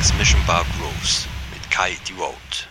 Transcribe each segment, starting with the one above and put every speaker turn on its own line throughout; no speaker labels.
Six Mission Bar Grooves mit Kai Devote.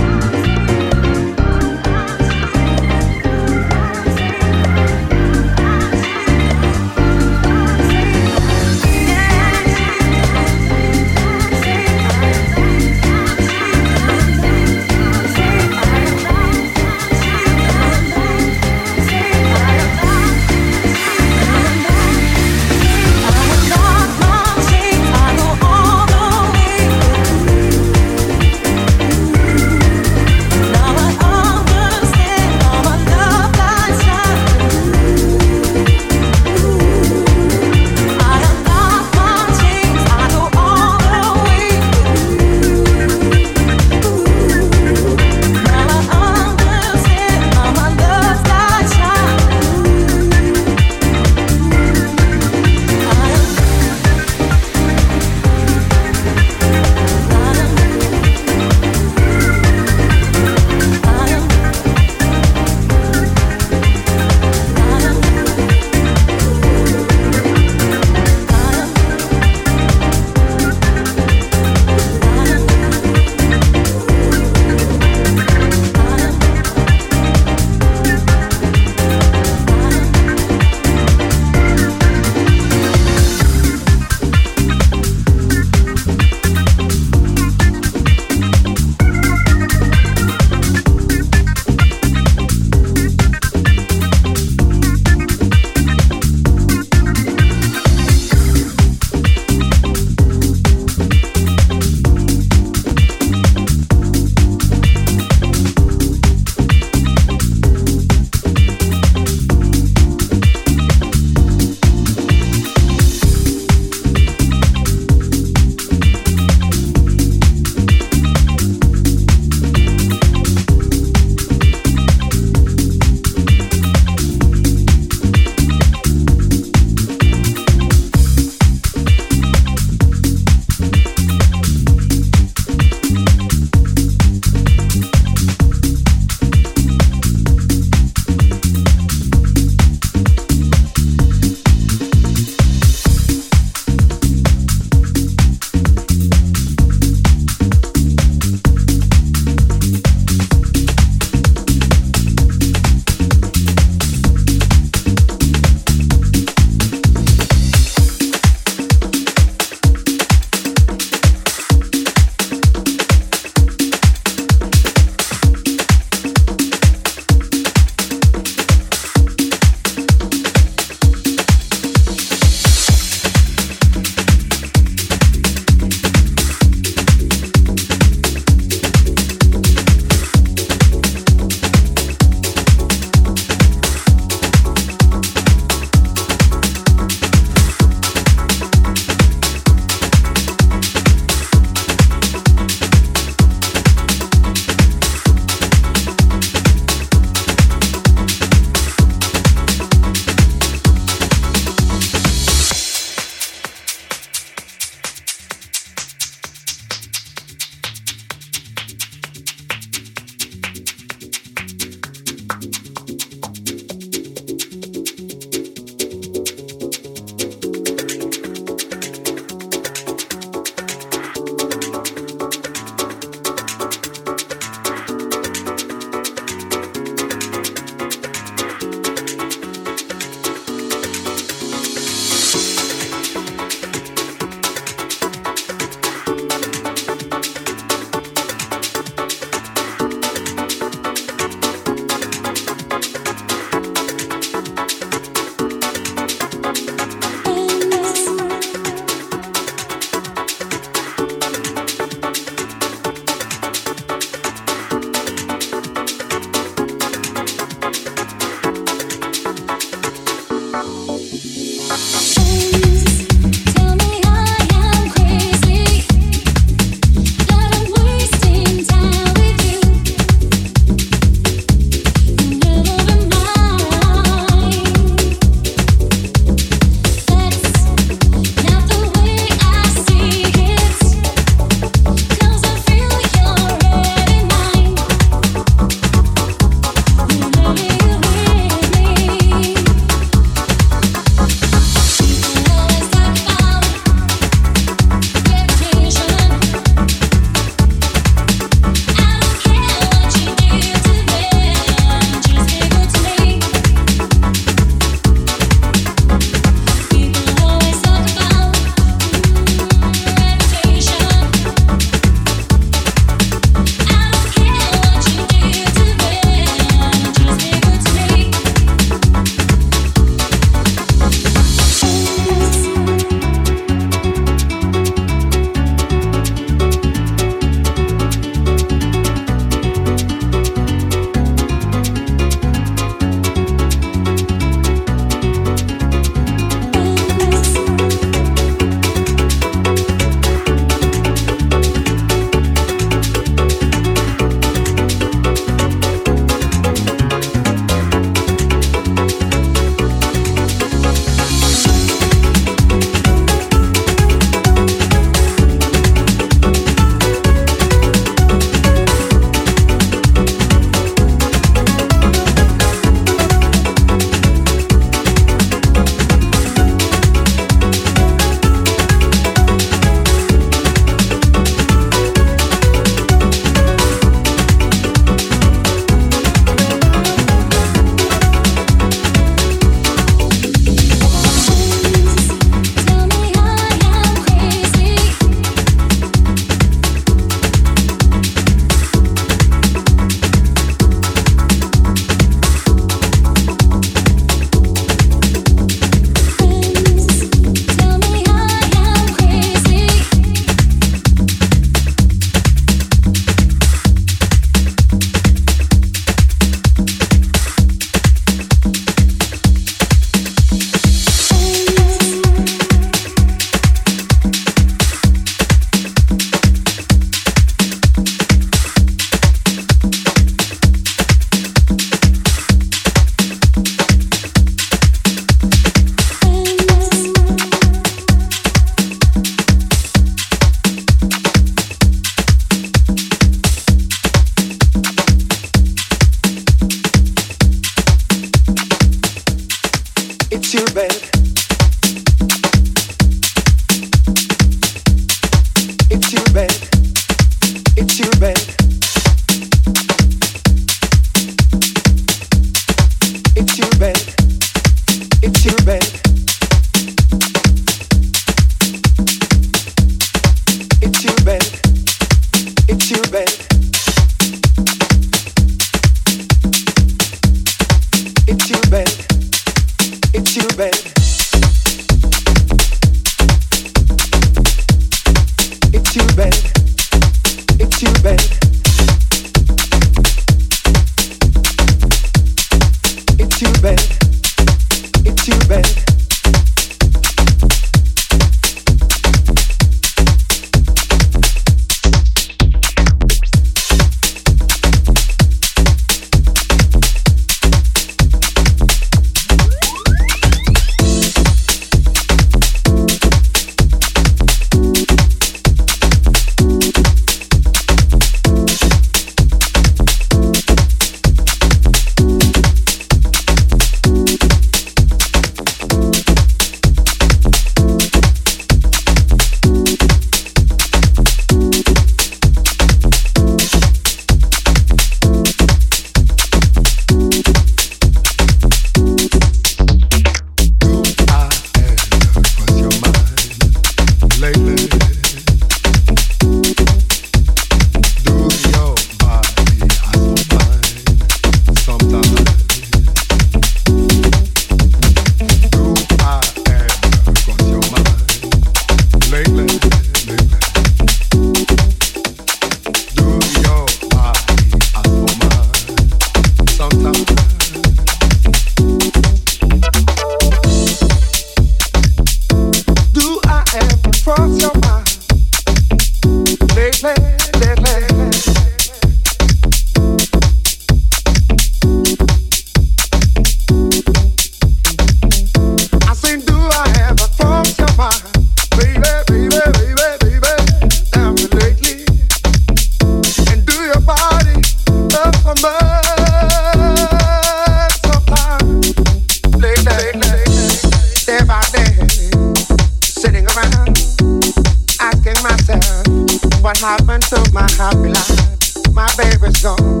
happened to my happy life? My baby's gone.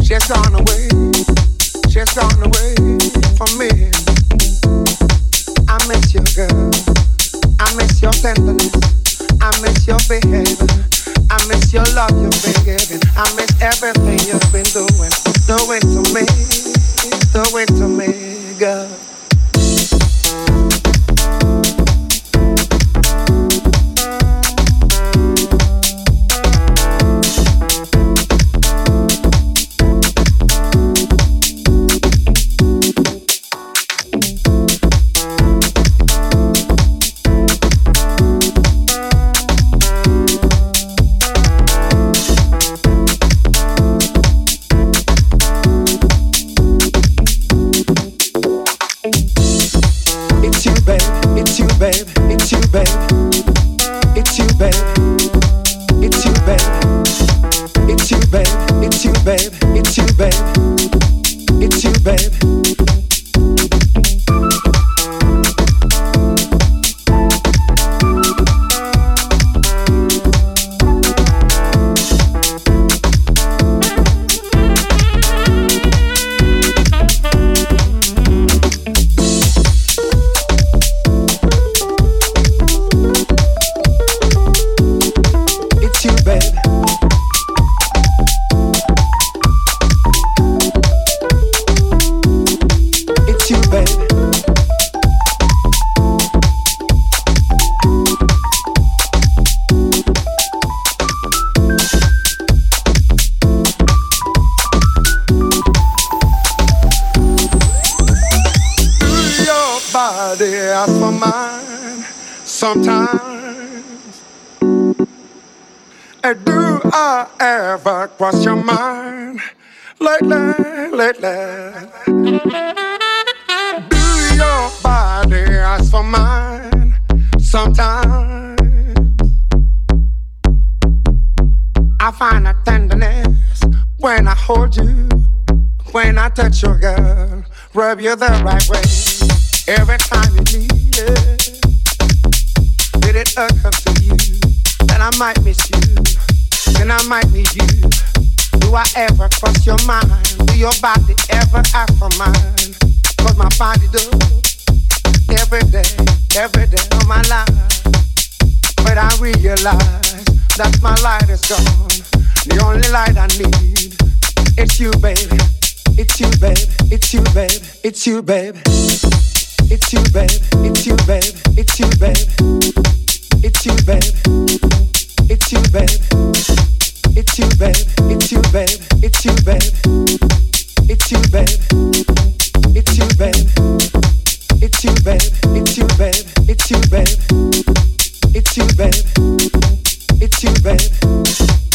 She's gone away. She's gone away from me. I miss you, girl. I miss your tenderness. I miss your behavior. I miss your love you've been giving. I miss everything you've been doing. Doing to me. It's the way to me. love you the right way every time you need it. Did it occur to you that I might miss you and I might need you? Do I ever cross your mind? Do your body ever ask for mine? Cause my body does every day, every day of my life. But I realize that my light is gone. The only light I need is you, baby. It's you, baby. It's you, baby. It's you, baby. It's you, baby. It's you, baby. It's you, baby. It's you, baby. It's you, baby. It's you, baby. It's you, baby. It's you, baby. It's you, baby. It's you, baby. It's you, baby. It's you, baby. It's you, baby. It's you, baby. It's you, baby.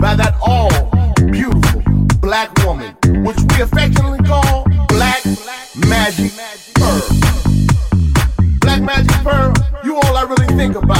by that all beautiful black woman, which we affectionately call Black Magic Pearl. Black Magic Pearl, you all I really think about.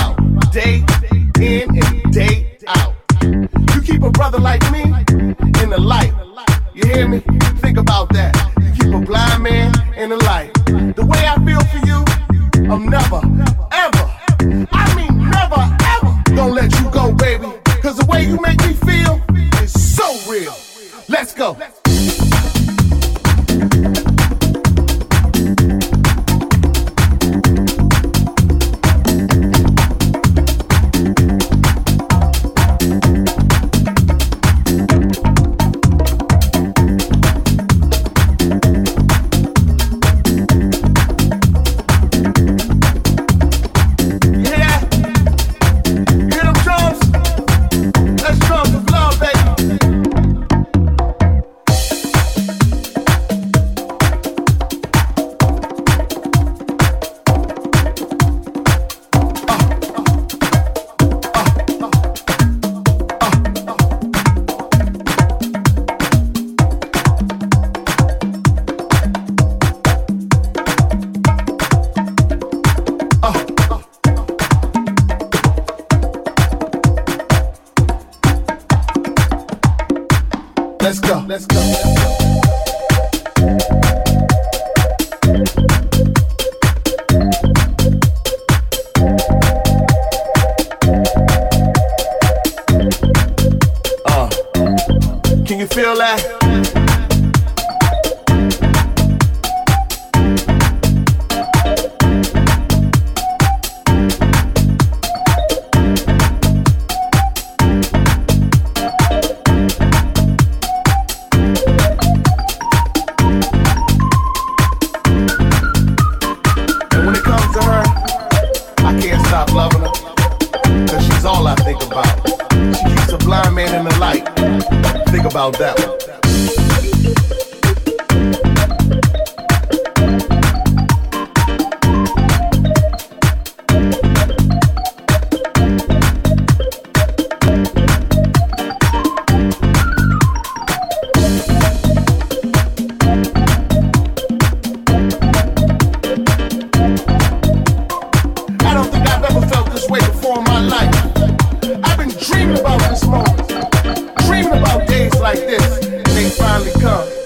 like this, they finally come.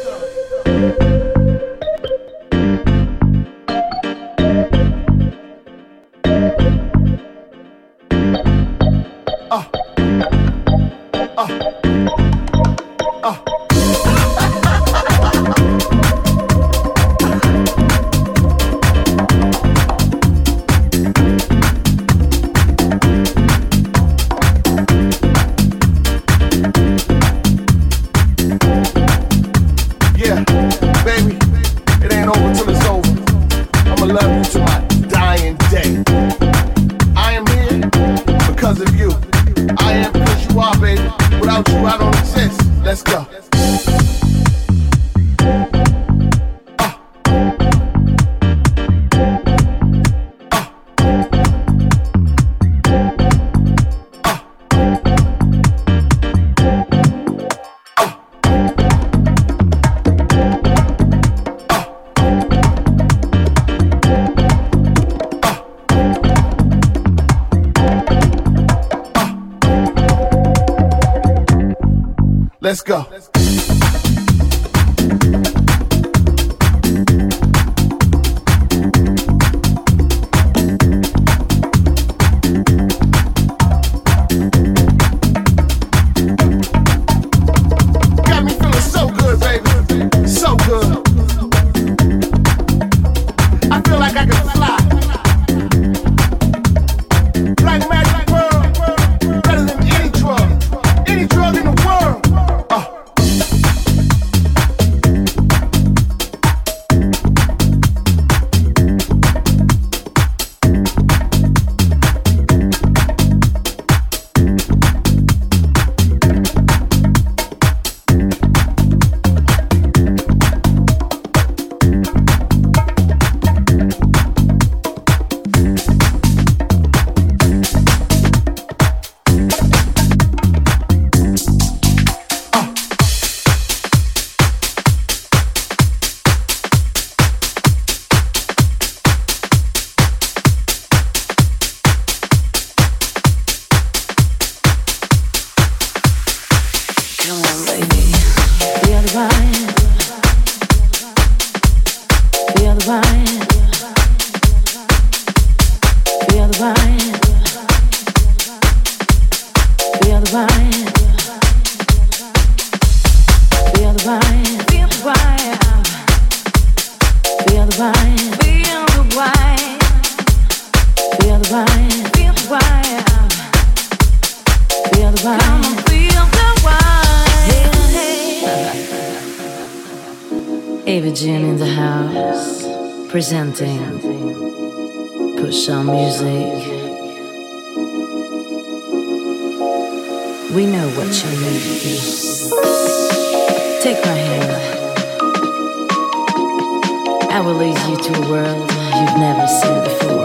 presenting Push Music. We know what you need. Take my hand. I will lead you to a world you've never seen before.